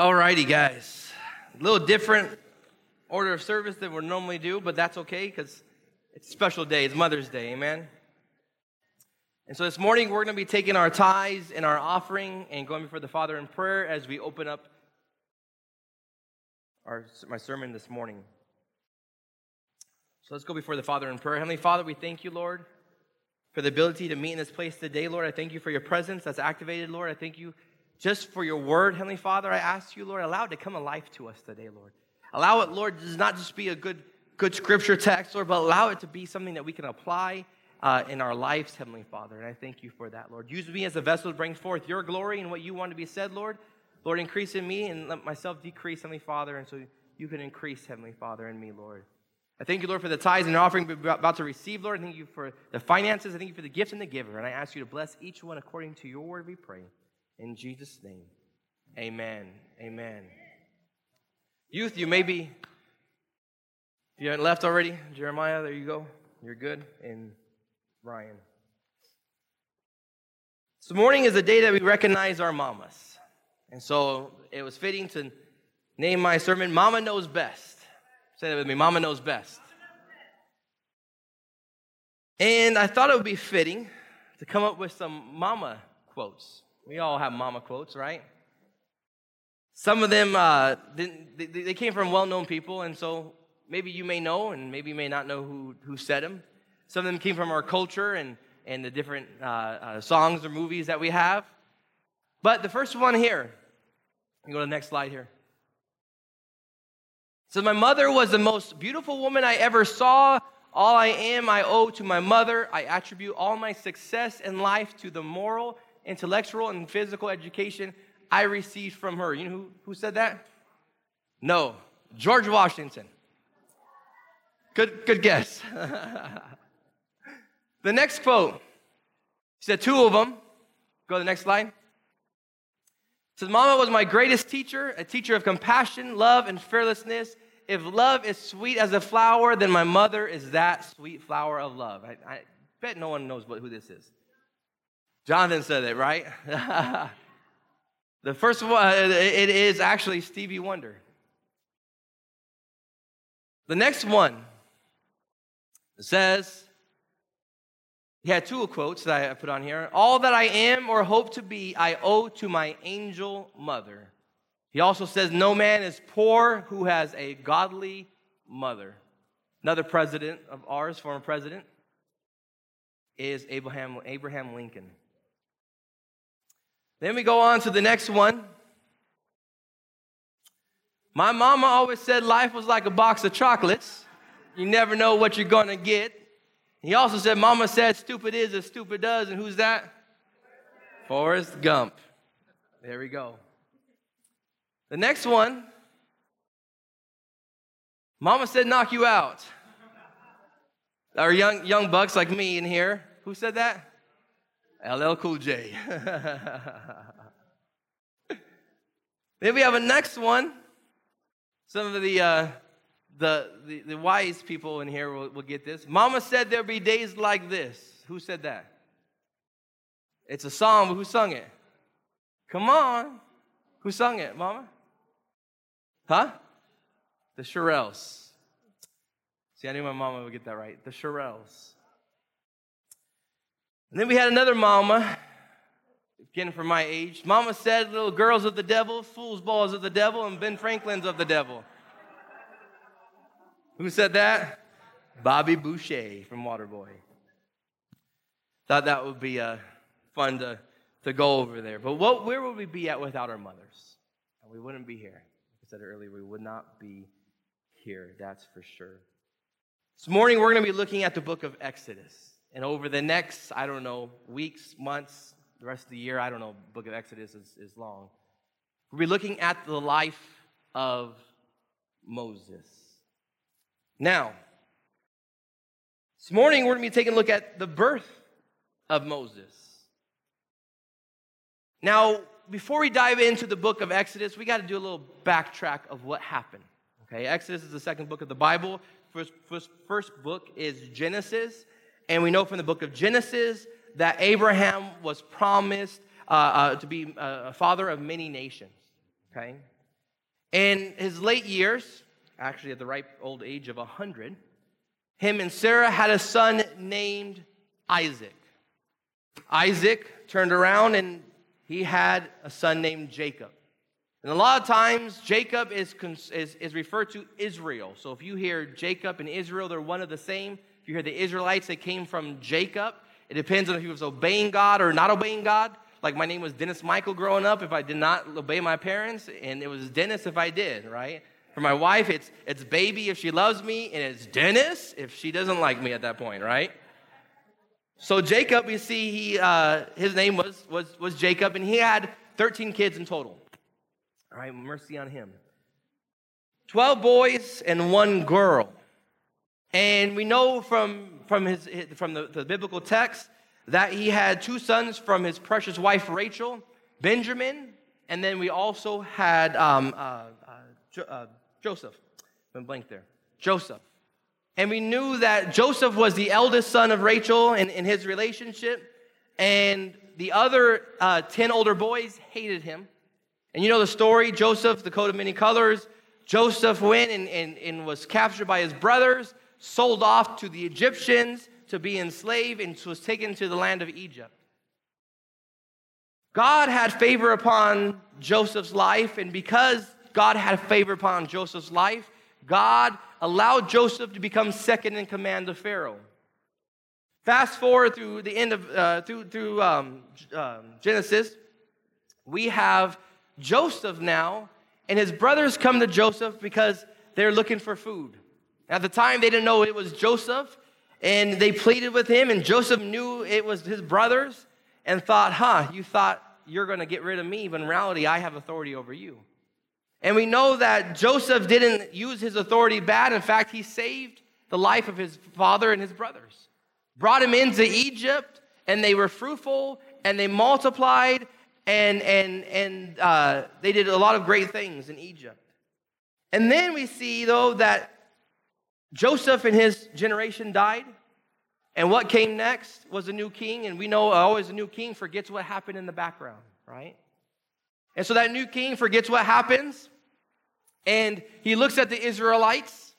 Alrighty, guys. A little different order of service than we normally do, but that's okay because it's a special day. It's Mother's Day, amen? And so this morning we're going to be taking our tithes and our offering and going before the Father in prayer as we open up our, my sermon this morning. So let's go before the Father in prayer. Heavenly Father, we thank you, Lord, for the ability to meet in this place today, Lord. I thank you for your presence that's activated, Lord. I thank you just for your word, Heavenly Father. I ask you, Lord, allow it to come alive to us today, Lord. Allow it, Lord, to not just be a good, good scripture text, Lord, but allow it to be something that we can apply uh, in our lives, Heavenly Father. And I thank you for that, Lord. Use me as a vessel to bring forth your glory and what you want to be said, Lord. Lord, increase in me and let myself decrease, Heavenly Father, and so you can increase, Heavenly Father, in me, Lord. I thank you, Lord, for the tithes and offering we're about to receive, Lord. I thank you for the finances. I thank you for the gift and the giver. And I ask you to bless each one according to your word, we pray. In Jesus' name. Amen. Amen. Youth, you may be, if you haven't left already, Jeremiah, there you go. You're good. And Ryan. This morning is a day that we recognize our mamas. And so it was fitting to name my sermon, Mama Knows Best. Say that with me Mama Knows Best. And I thought it would be fitting to come up with some mama quotes. We all have mama quotes, right? Some of them, uh, they came from well known people, and so maybe you may know, and maybe you may not know who, who said them. Some of them came from our culture and, and the different uh, uh, songs or movies that we have. But the first one here, go to the next slide here. So, my mother was the most beautiful woman I ever saw. All I am, I owe to my mother. I attribute all my success in life to the moral, intellectual, and physical education I received from her. You know who, who said that? No, George Washington. Good, good guess. the next quote, he said two of them. Go to the next slide. Says, Mama was my greatest teacher, a teacher of compassion, love, and fearlessness. If love is sweet as a flower, then my mother is that sweet flower of love. I, I bet no one knows what, who this is. Jonathan said it, right? The first one, uh, it is actually Stevie Wonder. The next one says, he had two quotes that I put on here. All that I am or hope to be, I owe to my angel mother. He also says, No man is poor who has a godly mother. Another president of ours, former president, is Abraham, Abraham Lincoln. Then we go on to the next one. My mama always said life was like a box of chocolates. You never know what you're gonna get. He also said, Mama said, stupid is as stupid does. And who's that? Forrest Gump. There we go. The next one, Mama said, knock you out. Our young, young bucks like me in here. Who said that? LL Cool J. then we have a next one. Some of the, uh, the, the, the, wise people in here will, will get this. Mama said there'll be days like this. Who said that? It's a song, but who sung it? Come on. Who sung it, Mama? Huh? The Shirelles. See, I knew my mama would get that right. The Shirelles. And then we had another mama, again from my age. Mama said, little girls of the devil, foosball's of the devil, and Ben Franklin's of the devil. Who said that? Bobby Boucher from Waterboy. Thought that would be uh, fun to, to go over there. But what, where would we be at without our mothers? And we wouldn't be here. Like I said earlier, we would not be here, that's for sure. This morning, we're going to be looking at the book of Exodus. And over the next, I don't know, weeks, months, the rest of the year, I don't know, book of Exodus is, is long. We'll be looking at the life of Moses. Now, this morning we're going to be taking a look at the birth of Moses. Now, before we dive into the book of Exodus, we got to do a little backtrack of what happened. Okay, Exodus is the second book of the Bible. First, first, first book is Genesis. And we know from the book of Genesis that Abraham was promised uh, uh, to be uh, a father of many nations. Okay? In his late years, actually at the ripe old age of 100, him and Sarah had a son named Isaac. Isaac turned around and he had a son named Jacob. And a lot of times, Jacob is, is, is referred to Israel. So if you hear Jacob and Israel, they're one of the same. If you hear the Israelites, they came from Jacob. It depends on if he was obeying God or not obeying God. Like my name was Dennis Michael growing up if I did not obey my parents, and it was Dennis if I did, right? For my wife, it's, it's baby if she loves me, and it's Dennis if she doesn't like me at that point, right? So Jacob, you see, he, uh, his name was, was, was Jacob, and he had 13 kids in total. All right, mercy on him. 12 boys and one girl. And we know from, from, his, from the, the biblical text that he had two sons from his precious wife Rachel, Benjamin, and then we also had um, uh, uh, uh, Joseph. Been blank there. Joseph. And we knew that Joseph was the eldest son of Rachel in, in his relationship, and the other uh, 10 older boys hated him. And you know the story Joseph, the coat of many colors. Joseph went and, and, and was captured by his brothers, sold off to the Egyptians to be enslaved and was taken to the land of Egypt. God had favor upon Joseph's life, and because God had favor upon Joseph's life, God allowed Joseph to become second in command of Pharaoh. Fast forward through the end of uh, through through um, um, Genesis, we have Joseph now, and his brothers come to Joseph because they're looking for food. At the time, they didn't know it was Joseph, and they pleaded with him, and Joseph knew it was his brothers and thought, huh, you thought you're going to get rid of me, but in reality, I have authority over you. And we know that Joseph didn't use his authority bad. In fact, he saved the life of his father and his brothers, brought him into Egypt, and they were fruitful and they multiplied and, and, and uh, they did a lot of great things in Egypt. And then we see, though, that Joseph and his generation died. And what came next was a new king. And we know always a new king forgets what happened in the background, right? And so that new king forgets what happens. And he looks at the Israelites,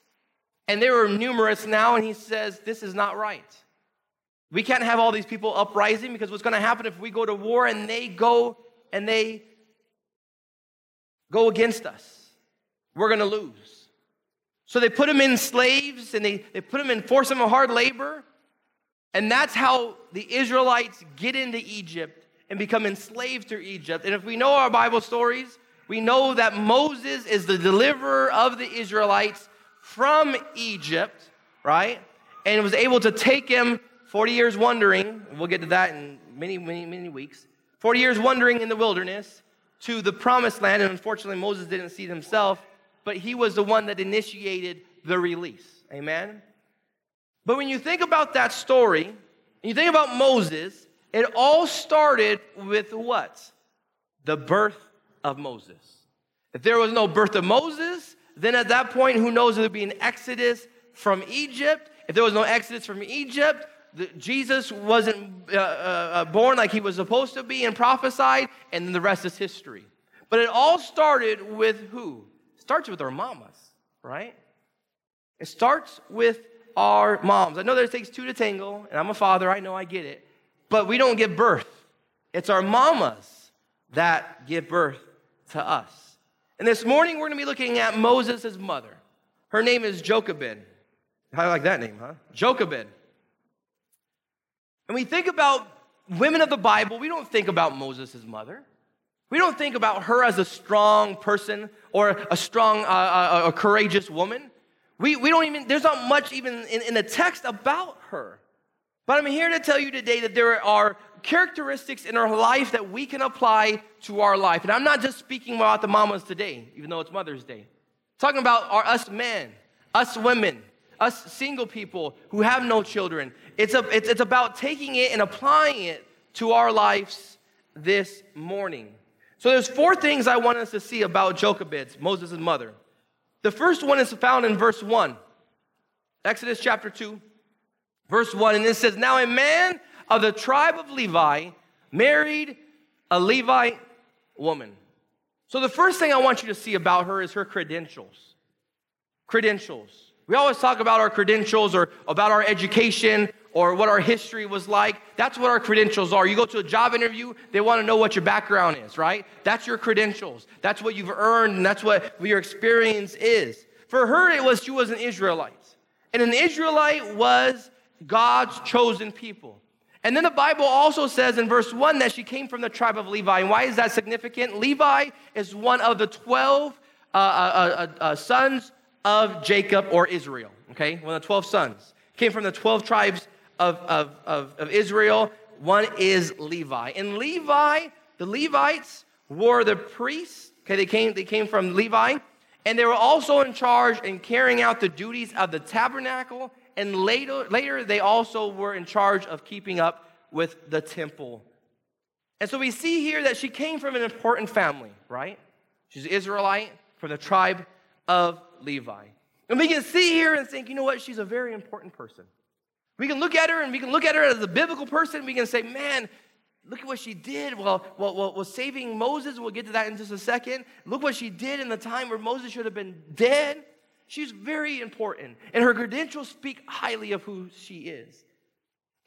and they were numerous now, and he says, This is not right. We can't have all these people uprising because what's going to happen if we go to war and they go and they go against us? We're going to lose. So they put them in slaves and they, they put them in, force them in hard labor. And that's how the Israelites get into Egypt and become enslaved to Egypt. And if we know our Bible stories, we know that Moses is the deliverer of the Israelites from Egypt, right? And was able to take him 40 years wandering, we'll get to that in many, many, many weeks, 40 years wandering in the wilderness to the promised land. And unfortunately, Moses didn't see it himself but he was the one that initiated the release. Amen? But when you think about that story, and you think about Moses, it all started with what? The birth of Moses. If there was no birth of Moses, then at that point, who knows, there would be an exodus from Egypt. If there was no exodus from Egypt, the, Jesus wasn't uh, uh, uh born like he was supposed to be and prophesied, and then the rest is history. But it all started with who? Starts with our mamas, right? It starts with our moms. I know that it takes two to tangle, and I'm a father, I know I get it, but we don't give birth. It's our mamas that give birth to us. And this morning we're going to be looking at Moses' mother. Her name is Jochebed. How do you like that name, huh? Jochebed. And we think about women of the Bible, we don't think about Moses' mother. We don't think about her as a strong person or a strong, uh, uh, a courageous woman. We, we don't even, there's not much even in, in the text about her. But I'm here to tell you today that there are characteristics in our life that we can apply to our life. And I'm not just speaking about the mamas today, even though it's Mother's Day. I'm talking about our, us men, us women, us single people who have no children. It's, a, it's, it's about taking it and applying it to our lives this morning. So there's four things I want us to see about Jochebed, Moses' mother. The first one is found in verse 1. Exodus chapter 2, verse 1. And it says, Now a man of the tribe of Levi married a Levite woman. So, the first thing I want you to see about her is her credentials. Credentials. We always talk about our credentials or about our education or what our history was like. That's what our credentials are. You go to a job interview, they want to know what your background is, right? That's your credentials. That's what you've earned, and that's what your experience is. For her, it was she was an Israelite. And an Israelite was God's chosen people. And then the Bible also says in verse 1 that she came from the tribe of Levi. And why is that significant? Levi is one of the 12 uh, uh, uh, uh, sons of Jacob or Israel, okay? One of the 12 sons. Came from the 12 tribes of, of, of, of Israel. One is Levi. And Levi, the Levites were the priests, okay? They came, they came from Levi. And they were also in charge in carrying out the duties of the tabernacle and later, later they also were in charge of keeping up with the temple. And so we see here that she came from an important family, right? She's an Israelite from the tribe of Levi. And we can see here and think, you know what? She's a very important person. We can look at her and we can look at her as a biblical person. We can say, man, look at what she did while, while, while saving Moses. We'll get to that in just a second. Look what she did in the time where Moses should have been dead. She's very important, and her credentials speak highly of who she is.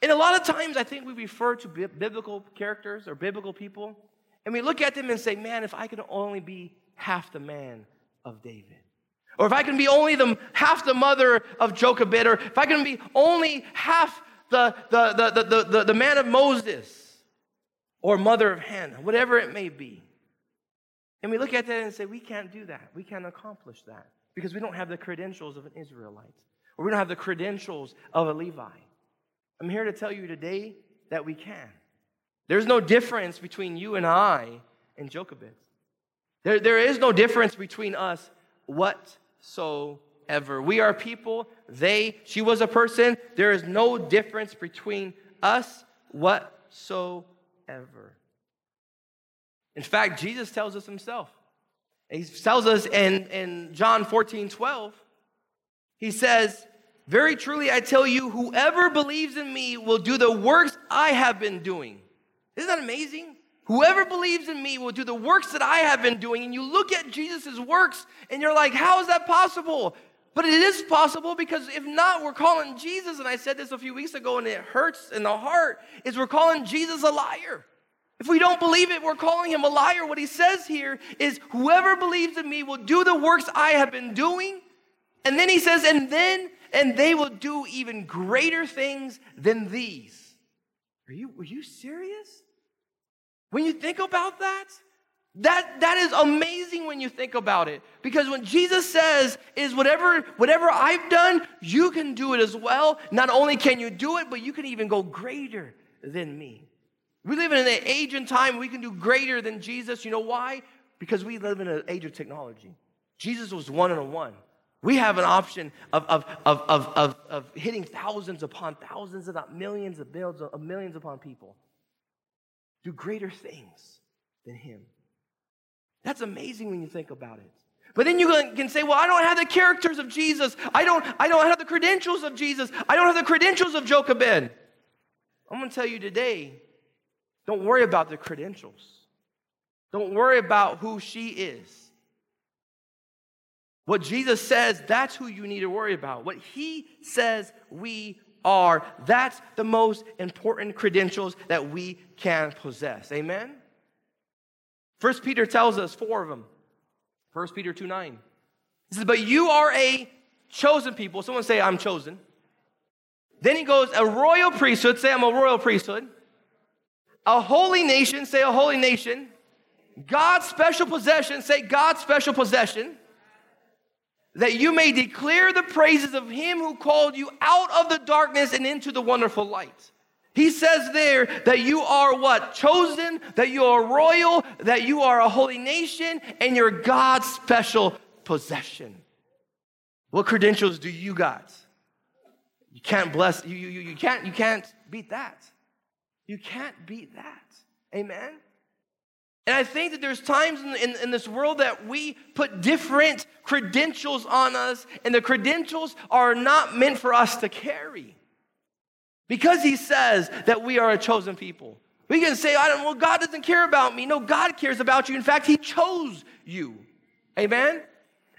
And a lot of times, I think we refer to biblical characters or biblical people, and we look at them and say, Man, if I could only be half the man of David. Or if I can be only the half the mother of Jochebed, or if I can be only half the, the, the, the, the, the man of Moses, or mother of Hannah, whatever it may be. And we look at that and say, we can't do that. We can't accomplish that because we don't have the credentials of an Israelite or we don't have the credentials of a Levi. I'm here to tell you today that we can. There's no difference between you and I and Jochebed. There, there is no difference between us whatsoever. We are people, they, she was a person. There is no difference between us whatsoever. In fact, Jesus tells us himself he tells us in, in John 14, 12, he says, Very truly I tell you, whoever believes in me will do the works I have been doing. Isn't that amazing? Whoever believes in me will do the works that I have been doing. And you look at Jesus' works and you're like, how is that possible? But it is possible because if not, we're calling Jesus, and I said this a few weeks ago, and it hurts in the heart, is we're calling Jesus a liar. If we don't believe it, we're calling him a liar. What he says here is, Whoever believes in me will do the works I have been doing. And then he says, And then, and they will do even greater things than these. Are you, are you serious? When you think about that, that, that is amazing when you think about it. Because when Jesus says, is whatever, whatever I've done, you can do it as well. Not only can you do it, but you can even go greater than me. We live in an age and time we can do greater than Jesus. You know why? Because we live in an age of technology. Jesus was one on one. We have an option of, of, of, of, of, hitting thousands upon thousands, if not millions of billions of millions upon people. Do greater things than him. That's amazing when you think about it. But then you can say, well, I don't have the characters of Jesus. I don't, I don't have the credentials of Jesus. I don't have the credentials of Jochebed. I'm going to tell you today, don't worry about the credentials. Don't worry about who she is. What Jesus says, that's who you need to worry about. What he says we are, that's the most important credentials that we can possess. Amen? First Peter tells us four of them. First Peter 2 9. He says, But you are a chosen people. Someone say, I'm chosen. Then he goes, a royal priesthood. Say, I'm a royal priesthood a holy nation, say a holy nation. God's special possession, say God's special possession. That you may declare the praises of him who called you out of the darkness and into the wonderful light. He says there that you are what? Chosen, that you are royal, that you are a holy nation, and you're God's special possession. What credentials do you got? You can't bless, you, you, you, can't, you can't beat that. You can't beat that. Amen? And I think that there's times in, in, in, this world that we put different credentials on us, and the credentials are not meant for us to carry. Because he says that we are a chosen people. We can say, I don't, well, God doesn't care about me. No, God cares about you. In fact, he chose you. Amen?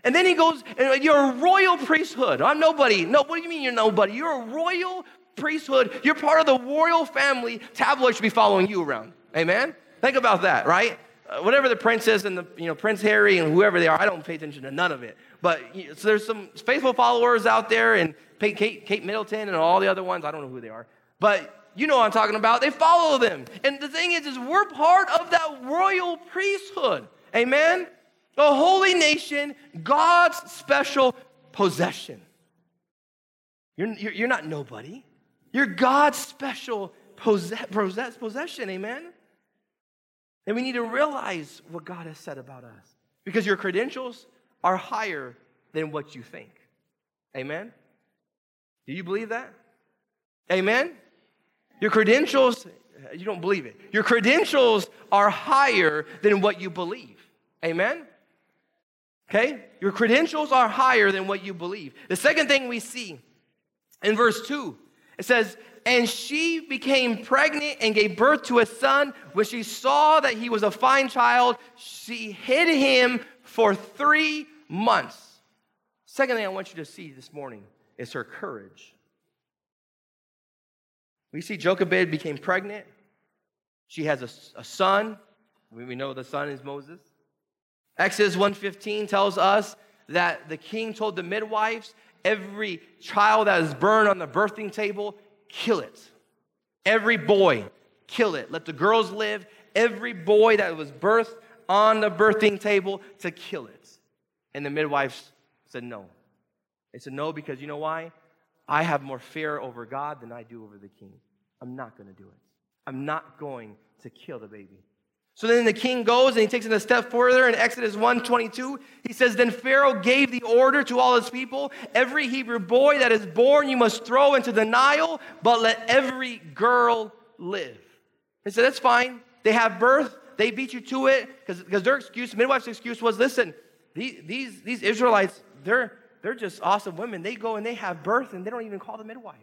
And then he goes, you're a royal priesthood. I'm nobody. No, what do you mean you're nobody? You're a royal priesthood. You're part of the royal family. Tabloids should be following you around. Amen? Think about that, right? Uh, whatever the princess and the you know Prince Harry and whoever they are, I don't pay attention to none of it. But so there's some faithful followers out there, and Kate, Kate Middleton and all the other ones. I don't know who they are, but you know what I'm talking about. They follow them, and the thing is, is we're part of that royal priesthood. Amen. A holy nation, God's special possession. You're, you're, you're not nobody. You're God's special possess, possess, possession. Amen. And we need to realize what God has said about us because your credentials are higher than what you think. Amen? Do you believe that? Amen? Your credentials, you don't believe it. Your credentials are higher than what you believe. Amen? Okay? Your credentials are higher than what you believe. The second thing we see in verse 2, it says, and she became pregnant and gave birth to a son. When she saw that he was a fine child, she hid him for three months. Second thing I want you to see this morning is her courage. We see Jochebed became pregnant. She has a, a son. We know the son is Moses. Exodus 1:15 tells us that the king told the midwives, every child that is burned on the birthing table, kill it. Every boy, kill it. Let the girls live. Every boy that was birthed on the birthing table to kill it. And the midwives said no. They said no because you know why? I have more fear over God than I do over the king. I'm not going to do it. I'm not going to kill the baby. So then the king goes and he takes it a step further in Exodus 1:22. He says, Then Pharaoh gave the order to all his people, every Hebrew boy that is born you must throw into the Nile, but let every girl live. He said, That's fine. They have birth, they beat you to it, because their excuse, midwife's excuse was, listen, these, these, Israelites, they're, they're just awesome women. They go and they have birth and they don't even call the midwife.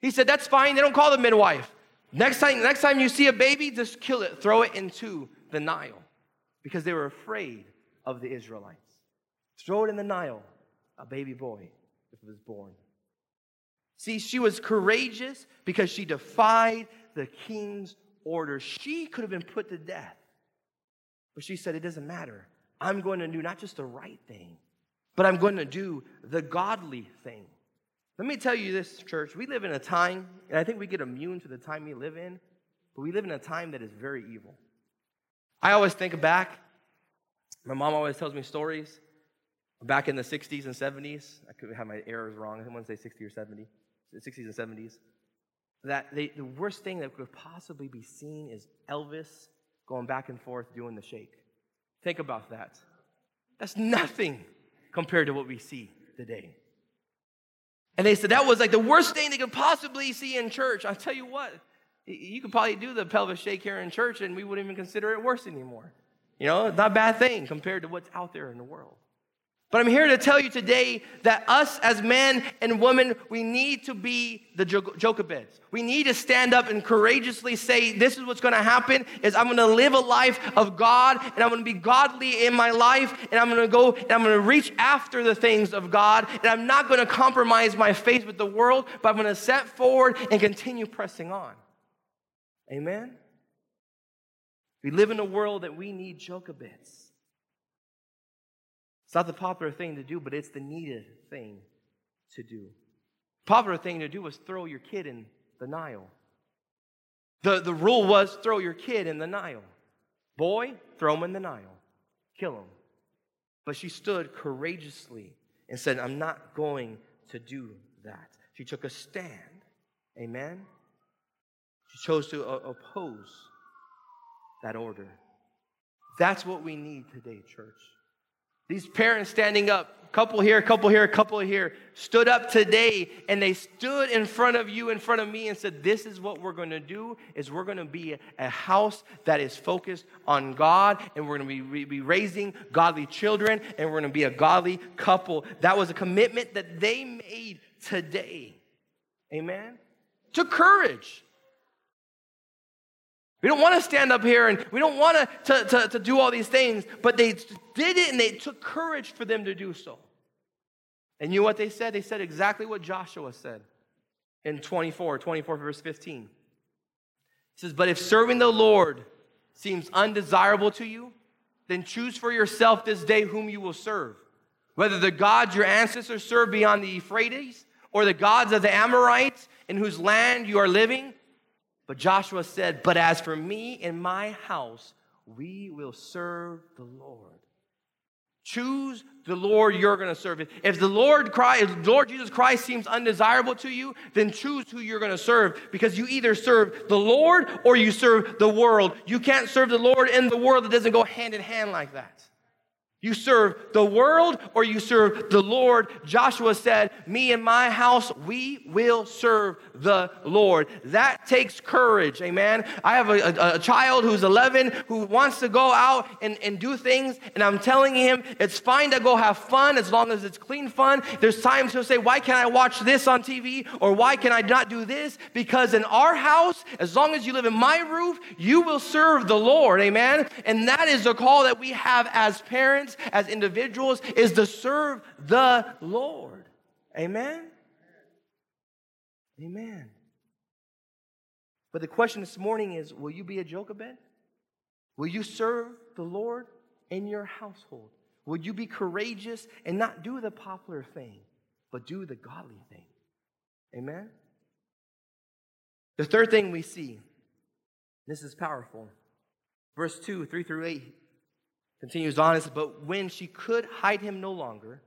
He said, That's fine, they don't call the midwife. Next time, next time you see a baby, just kill it, throw it into the Nile because they were afraid of the Israelites. Throw it in the Nile, a baby boy, if it was born. See, she was courageous because she defied the king's order. She could have been put to death, but she said, It doesn't matter. I'm going to do not just the right thing, but I'm going to do the godly thing. Let me tell you this, church. We live in a time, and I think we get immune to the time we live in, but we live in a time that is very evil. I always think back, my mom always tells me stories back in the 60s and 70s. I could have my errors wrong. I want to say 60 or 70, 60s and 70s. That they, the worst thing that could possibly be seen is Elvis going back and forth doing the shake. Think about that. That's nothing compared to what we see today. And they said that was like the worst thing they could possibly see in church. I'll tell you what, you could probably do the pelvis shake here in church and we wouldn't even consider it worse anymore. You know, not a bad thing compared to what's out there in the world. But I'm here to tell you today that us as men and women, we need to be the Jochebeds. We need to stand up and courageously say, this is what's going to happen is I'm going to live a life of God and I'm going to be godly in my life and I'm going to go and I'm going to reach after the things of God and I'm not going to compromise my faith with the world, but I'm going to set forward and continue pressing on. Amen? We live in a world that we need Jochebeds. It's not the popular thing to do, but it's the needed thing to do. Popular thing to do was throw your kid in the Nile. The, the rule was throw your kid in the Nile. Boy, throw him in the Nile. Kill him. But she stood courageously and said, I'm not going to do that. She took a stand. Amen? She chose to uh, oppose that order. That's what we need today, church. These parents standing up, couple here, couple here, couple here, stood up today and they stood in front of you, in front of me, and said, This is what we're to do, is we're to be a house that is focused on God, and we're to be, be raising godly children, and we're to be a godly couple. That was a commitment that they made today. Amen? To courage. We don't want to stand up here and we don't want to, to, to do all these things, but they did it and they took courage for them to do so. And you know what they said? They said exactly what Joshua said in 24, 24 verse 15. He says, But if serving the Lord seems undesirable to you, then choose for yourself this day whom you will serve. Whether the gods your ancestors served beyond the Euphrates, or the gods of the Amorites in whose land you are living. But Joshua said, But as for me and my house, we will serve the Lord. Choose the Lord you're going to serve. If the Lord Christ, if Lord Jesus Christ seems undesirable to you, then choose who you're going to serve because you either serve the Lord or you serve the world. You can't serve the Lord and the world. It doesn't go hand in hand like that. You serve the world or you serve the Lord. Joshua said, Me and my house, we will serve the Lord. That takes courage, amen. I have a, a, a, child who's 11 who wants to go out and, and do things, and I'm telling him it's fine to go have fun as long as it's clean fun. There's times he'll say, Why can't I watch this on TV? Or why can I not do this? Because in our house, as long as you live in my roof, you will serve the Lord, amen. And that is the call that we have as parents as individuals is to serve the Lord. Amen? Amen. But the question this morning is will you be a Jochebed? Will you serve the Lord in your household? Will you be courageous and not do the popular thing, but do the godly thing? Amen? The third thing we see, this is powerful. Verse 2, 3 through 8 Continues on, but when she could hide him no longer,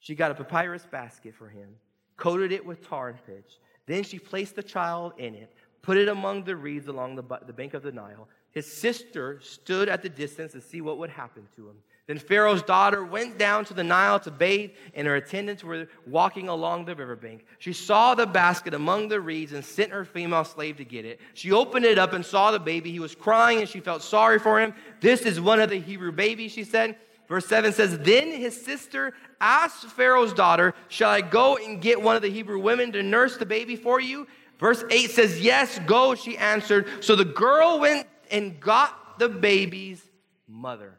she got a papyrus basket for him, coated it with tar and pitch. Then she placed the child in it, put it among the reeds along the, the bank of the Nile. His sister stood at the distance to see what would happen to him. Then Pharaoh's daughter went down to the Nile to bathe, and her attendants were walking along the riverbank. She saw the basket among the reeds and sent her female slave to get it. She opened it up and saw the baby. He was crying, and she felt sorry for him. This is one of the Hebrew babies, she said. Verse 7 says, Then his sister asked Pharaoh's daughter, Shall I go and get one of the Hebrew women to nurse the baby for you? Verse 8 says, Yes, go, she answered. So the girl went and got the baby's mother.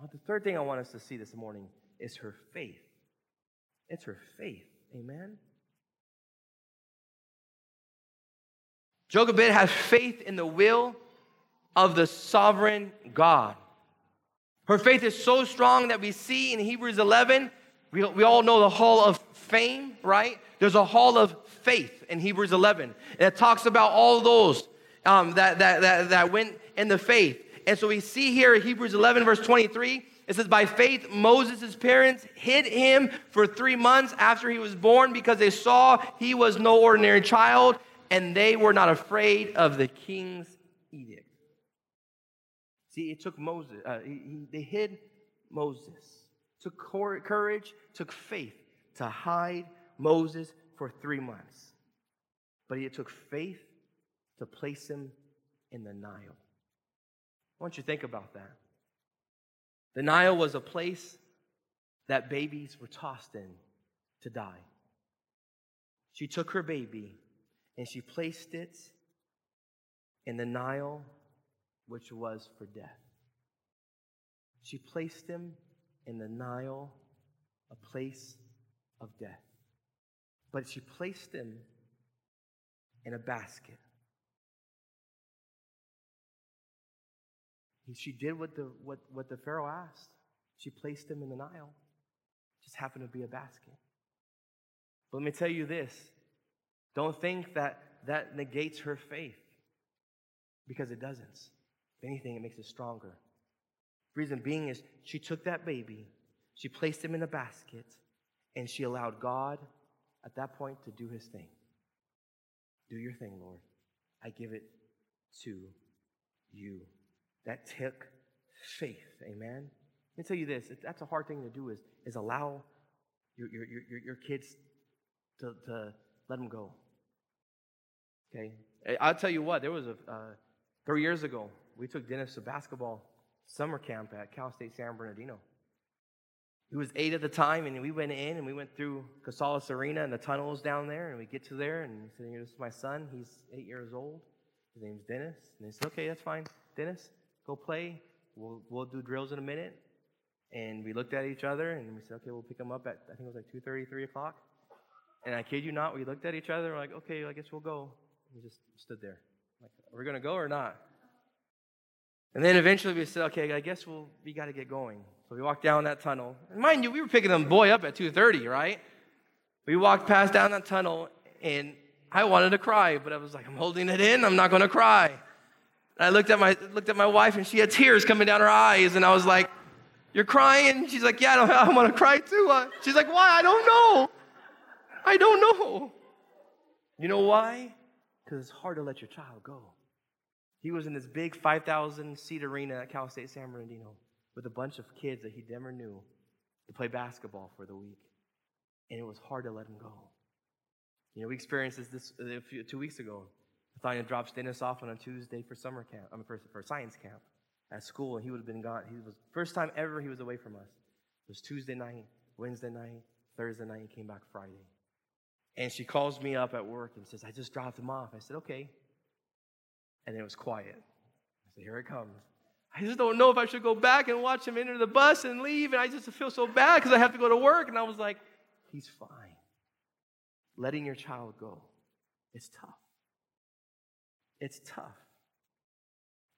The third thing I want us to see this morning is her faith. It's her faith. Amen. Jochebed has faith in the will of the sovereign God. Her faith is so strong that we see in Hebrews 11, we, we all know the hall of fame, right? There's a hall of faith in Hebrews 11. And it talks about all those um, that, that, that, that went in the faith. And so we see here Hebrews 11, verse 23, it says, By faith, Moses' parents hid him for three months after he was born because they saw he was no ordinary child and they were not afraid of the king's edict. See, it took Moses, uh, he, he, they hid Moses, took courage, took faith to hide Moses for three months. But it took faith to place him in the Nile. I want you to think about that. The Nile was a place that babies were tossed in to die. She took her baby and she placed it in the Nile, which was for death. She placed him in the Nile, a place of death. But she placed him in a basket. She did what the, what, what the Pharaoh asked. She placed him in the Nile. Just happened to be a basket. But let me tell you this don't think that that negates her faith because it doesn't. If anything, it makes it stronger. The reason being is she took that baby, she placed him in a basket, and she allowed God at that point to do his thing. Do your thing, Lord. I give it to you. That took faith. Amen. Let me tell you this. That's a hard thing to do is, is allow your, your, your, your kids to, to let them go. Okay? I'll tell you what, there was a, uh, three years ago, we took Dennis to basketball summer camp at Cal State San Bernardino. He was eight at the time, and we went in and we went through Coussoulis Arena and the tunnels down there, and we get to there, and he said, This is my son. He's eight years old. His name's Dennis. And they said, okay, that's fine. Dennis, go play. We'll, we'll do drills in a minute. And we looked at each other and we said, okay, we'll pick him up at, I think it was like 2.30, 3 o'clock. And I kid you not, we looked at each other, we're like, okay, I guess we'll go. We just stood there. Like, are we going to go or not? And then eventually we said, okay, I guess we'll, we got to get going. So we walked down that tunnel. And mind you, we were picking them boy up at 2.30, right? We walked past down that tunnel and I wanted to cry, but I was like, I'm holding it in. I'm not going to cry. And I looked at my looked at my wife, and she had tears coming down her eyes, and I was like, "You're crying?" She's like, "Yeah, I, don't, I want to cry too." Uh, she's like, "Why? I don't know. I don't know." You know why? Because it's hard to let your child go. He was in this big 5,000 seat arena at Cal State San Bernardino with a bunch of kids that he never knew to play basketball for the week, and it was hard to let him go. You know, we experienced this, this a few, two weeks ago. Nathaniel drops Dennis off on a Tuesday for summer camp, I mean, for, for science camp at school, and he would have been gone. He was first time ever he was away from us. It was Tuesday night, Wednesday night, Thursday night, He came back Friday. And she calls me up at work and says, I just dropped him off. I said, okay. And it was quiet. I said, here it comes. I just don't know if I should go back and watch him enter the bus and leave. And I just feel so bad because I have to go to work. And I was like, he's fine letting your child go. It's tough. It's tough.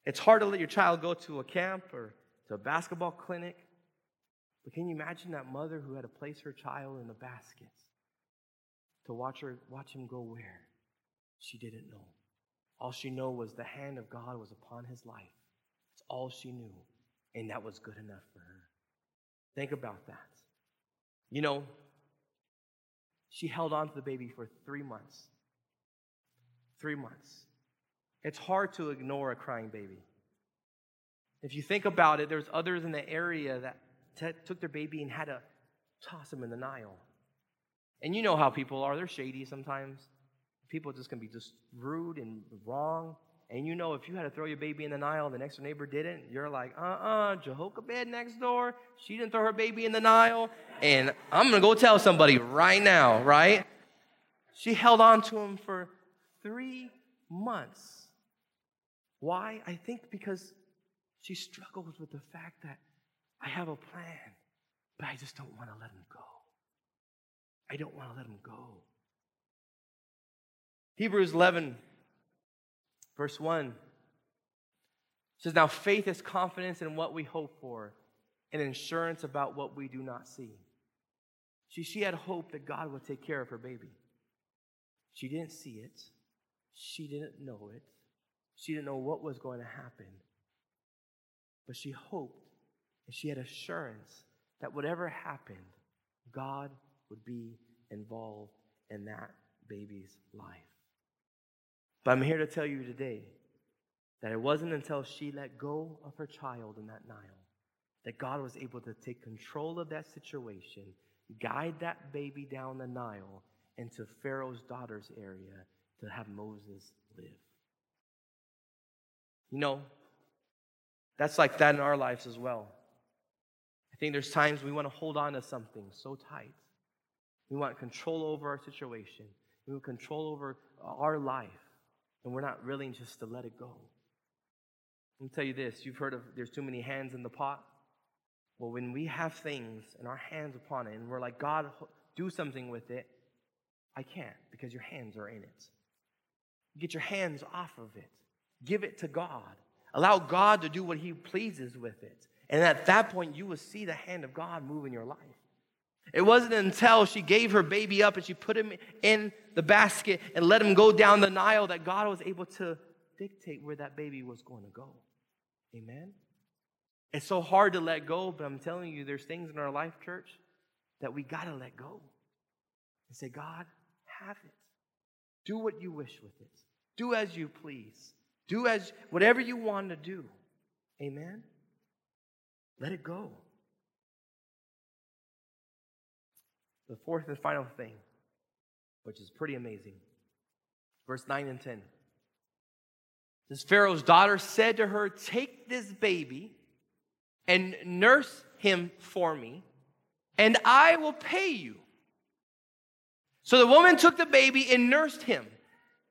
It's hard to let your child go to a camp or to a basketball clinic. But can you imagine that mother who had to place her child in the basket to watch her watch him go where? She didn't know. All she knew was the hand of God was upon his life. That's all she knew. And that was good enough for her. Think about that. You know, she held on to the baby for three months. Three months. It's hard to ignore a crying baby. If you think about it, there's others in the area that t- took their baby and had to toss him in the Nile. And you know how people are, they're shady sometimes. People just can be just rude and wrong. And you know, if you had to throw your baby in the Nile, the next door neighbor didn't, you're like, uh uh-uh, uh, next door, she didn't throw her baby in the Nile. And I'm going to go tell somebody right now, right? She held on to him for three months. Why? I think because she struggles with the fact that I have a plan, but I just don't want to let him go. I don't want to let him go. Hebrews 11 Verse 1 says, Now faith is confidence in what we hope for and assurance about what we do not see. See, she had hope that God would take care of her baby. She didn't see it, she didn't know it, she didn't know what was going to happen. But she hoped and she had assurance that whatever happened, God would be involved in that baby's life. But I'm here to tell you today that it wasn't until she let go of her child in that Nile that God was able to take control of that situation, guide that baby down the Nile into Pharaoh's daughter's area to have Moses live. You know, that's like that in our lives as well. I think there's times we want to hold on to something so tight. We want control over our situation. We want control over our life and we're not willing just to let it go. Let me tell you this you've heard of there's too many hands in the pot. Well, when we have things and our hands upon it, and we're like, God, do something with it, I can't because your hands are in it. Get your hands off of it, give it to God. Allow God to do what He pleases with it. And at that point, you will see the hand of God move in your life. It wasn't until she gave her baby up and she put him in the basket and let him go down the Nile that God was able to dictate where that baby was going to go. Amen? It's so hard to let go, but I'm telling you, there's things in our life, church, that we got to let go and say, God, have it. Do what you wish with it. Do as you please. Do as whatever you want to do. Amen? Let it go. The fourth and final thing, which is pretty amazing. Verse 9 and 10. This Pharaoh's daughter said to her, Take this baby and nurse him for me, and I will pay you. So the woman took the baby and nursed him.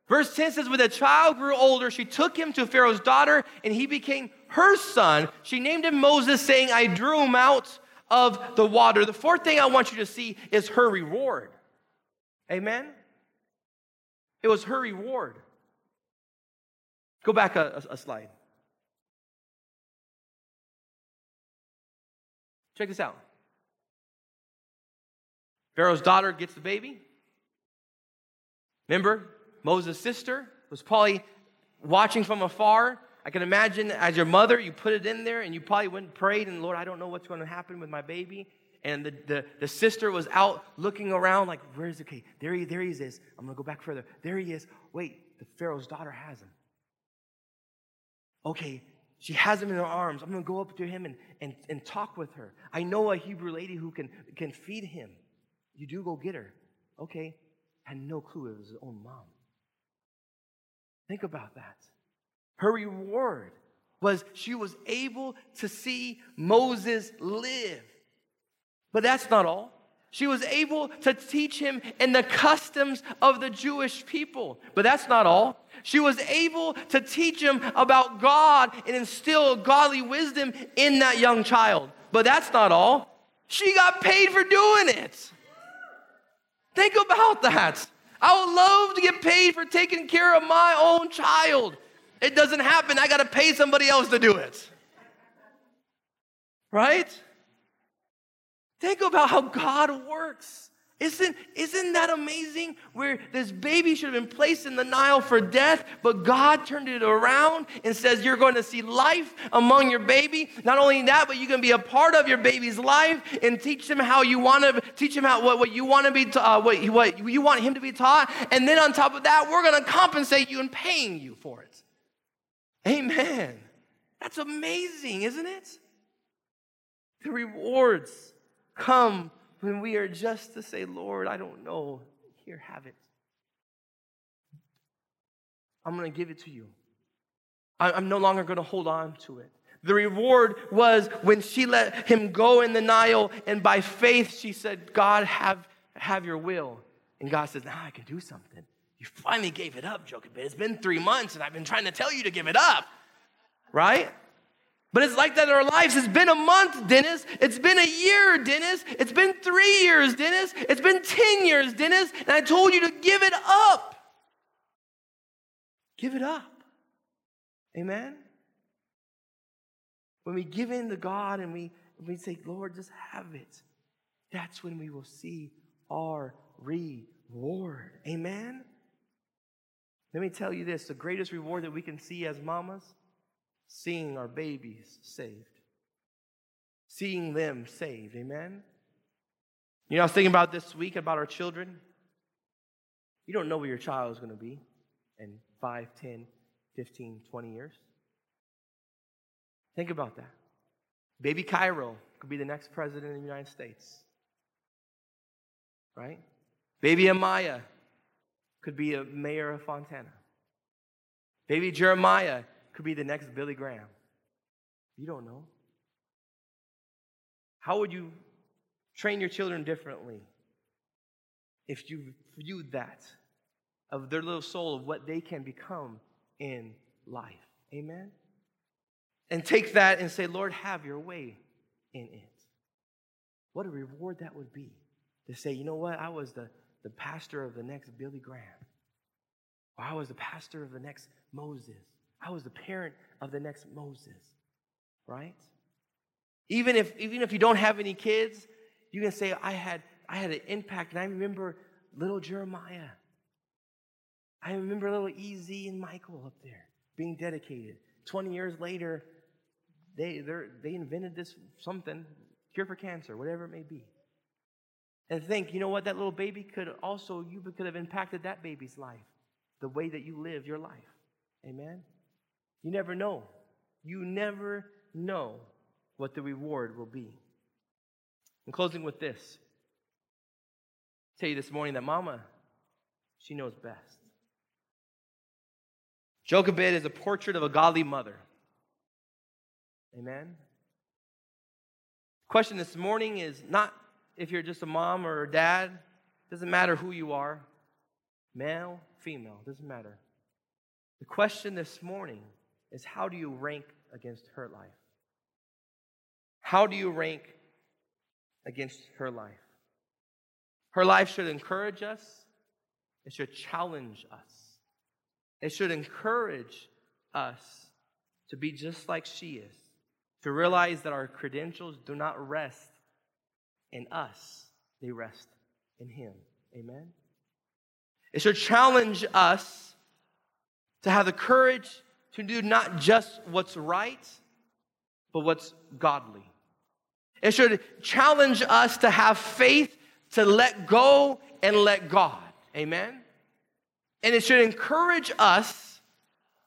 Verse 10 says, When the child grew older, she took him to Pharaoh's daughter, and he became her son. She named him Moses, saying, I drew him out of the water. The fourth thing I want you to see is her reward. Amen? It was her reward. Go back a, a, a slide. Check this out. Pharaoh's daughter gets the baby. Remember, Moses' sister was probably watching from afar. I can imagine as your mother, you put it in there and you probably went and prayed, and Lord, I don't know what's going to happen with my baby. And the, the, the sister was out looking around, like, where's the okay? There he, there he is. I'm going to go back further. There he is. Wait, the Pharaoh's daughter has him. Okay, she has him in her arms. I'm going to go up to him and, and, and talk with her. I know a Hebrew lady who can, can feed him. You do go get her. Okay, had no clue it was his own mom. Think about that. Her reward was she was able to see Moses live. But that's not all. She was able to teach him in the customs of the Jewish people. But that's not all. She was able to teach him about God and instill godly wisdom in that young child. But that's not all. She got paid for doing it. Think about that. I would love to get paid for taking care of my own child. It doesn't happen. I got to pay somebody else to do it. Right? Think about how God works. Isn't, isn't that amazing? Where this baby should have been placed in the Nile for death, but God turned it around and says, You're going to see life among your baby. Not only that, but you can be a part of your baby's life and teach them how you want to teach them how what, what you want to be ta- uh, what, what you want him to be taught. And then on top of that, we're going to compensate you and paying you for it. Amen. That's amazing, isn't it? The rewards come when we are just to say, Lord, I don't know. Here, have it. I'm going to give it to you. I'm no longer going to hold on to it. The reward was when she let him go in the Nile, and by faith she said, God, have, have your will. And God says, Now I can do something. You finally gave it up, Jochebed. It's been three months, and I've been trying to tell you to give it up. Right? But it's like that in our lives. It's been a month, Dennis. It's been a year, Dennis. It's been three years, Dennis. It's been 10 years, Dennis. And I told you to give it up. Give it up. Amen? When we give in to God and we, we say, Lord, just have it, that's when we will see our reward. Amen? Let me tell you this the greatest reward that we can see as mamas seeing our babies saved, seeing them saved. Amen? You know, I was thinking about this week about our children. You don't know where your child is going to be in 5, 10, 15, 20 years. Think about that. Baby Cairo could be the next president of the United States. Right? Baby Amaya could be a mayor of Fontana. Baby Jeremiah could be the next Billy Graham. You don't know. How would you train your children differently if you viewed that of their little soul of what they can become in life? Amen? And take that and say, Lord, have your way in it. What a reward that would be to say, you know what? I was the, the pastor of the next Billy Graham. Or I was the pastor of the next Moses. I was the parent of the next Moses, right? Even if, even if you don't have any kids, you can say, I had, I had an impact. And I remember little Jeremiah. I remember little Ez and Michael up there being dedicated. 20 years later, they, they invented this something, cure for cancer, whatever it may be. And think, you know what, that little baby could also, you could have impacted that baby's life, the way that you live your life. Amen? You never know. You never know what the reward will be. In closing with this, I'll tell you this morning that mama, she knows best. Jochebed is a portrait of a godly mother. Amen. Question this morning is not if you're just a mom or a dad, doesn't matter who you are. male, female, doesn't matter. The question this morning is how do you rank against her life? How do you rank against her life? Her life should encourage us, it should challenge us, it should encourage us to be just like she is, to realize that our credentials do not rest in us, they rest in Him. Amen? It should challenge us to have the courage to do not just what's right, but what's godly. It should challenge us to have faith to let go and let God. Amen? And it should encourage us,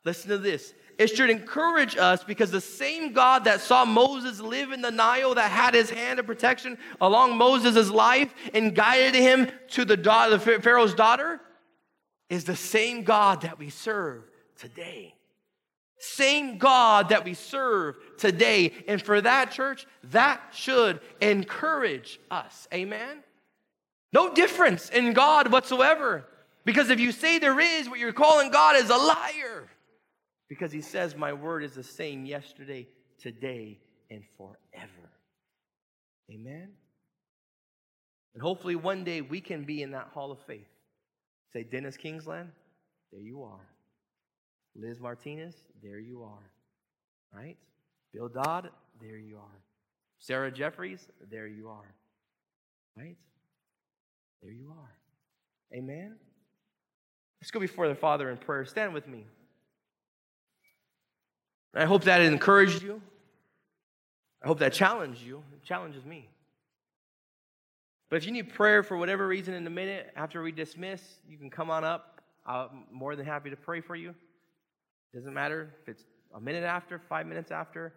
listen to this, it should encourage us because the same God that saw Moses live in the Nile, that had his hand of protection along Moses' life and guided him to the, daughter, the Pharaoh's daughter, is the same God that we serve today. Same God that we serve today. And for that, church, that should encourage us. Amen? No difference in God whatsoever. Because if you say there is, what you're calling God is a liar. Because he says, My word is the same yesterday, today, and forever. Amen? And hopefully one day we can be in that hall of faith. Say, Dennis Kingsland, there you are. Liz Martinez, there you are. Right? Bill Dodd, there you are. Sarah Jeffries, there you are. Right? There you are. Amen? Let's go before the Father in prayer. Stand with me. I hope that it encouraged you. I hope that challenged you. It challenges me. But if you need prayer for whatever reason in a minute after we dismiss, you can come on up. I'm more than happy to pray for you. Doesn't matter if it's a minute after, five minutes after,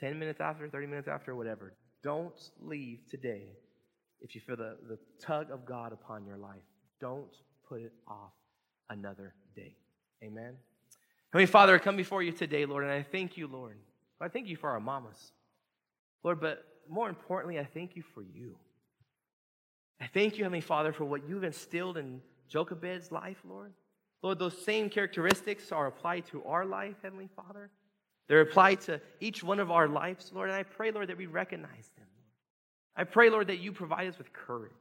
10 minutes after, 30 minutes after, whatever. Don't leave today if you feel the, the tug of God upon your life. Don't put it off another day. Amen. Heavenly Father, I come before you today, Lord, and I thank you, Lord. I thank you for our mamas. Lord, but more importantly, I thank you for you. I thank you, Heavenly Father, for what you've instilled in Jochebed's life, Lord. Lord, those same characteristics are applied to our life, Heavenly Father. They're applied to each one of our lives, Lord. And I pray, Lord, that we recognize them. I pray, Lord, that you provide us with courage.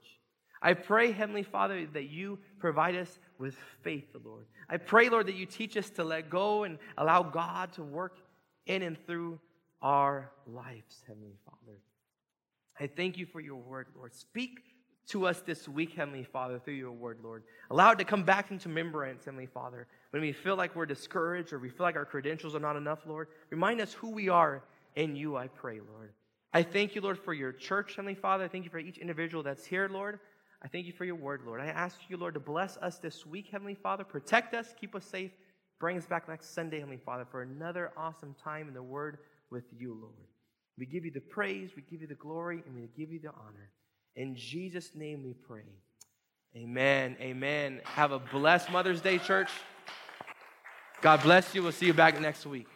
I pray, Heavenly Father, that you provide us with faith, Lord. I pray, Lord, that you teach us to let go and allow God to work in and through our lives, Heavenly Father. I thank you for your word, Lord. Speak to us this week, Heavenly Father, through your word, Lord. Allow it to come back into remembrance, Heavenly Father. When we feel like we're discouraged or we feel like our credentials are not enough, Lord, remind us who we are in you, I pray, Lord. I thank you, Lord, for your church, Heavenly Father. I thank you for each individual that's here, Lord. I thank you for your word, Lord. I ask you, Lord, to bless us this week, Heavenly Father. Protect us, keep us safe. Bring us back next Sunday, Heavenly Father, for another awesome time in the word with you, Lord. We give you the praise, we give you the glory, and we give you the honor. In Jesus' name we pray. Amen. Amen. Have a blessed Mother's Day, church. God bless you. We'll see you back next week.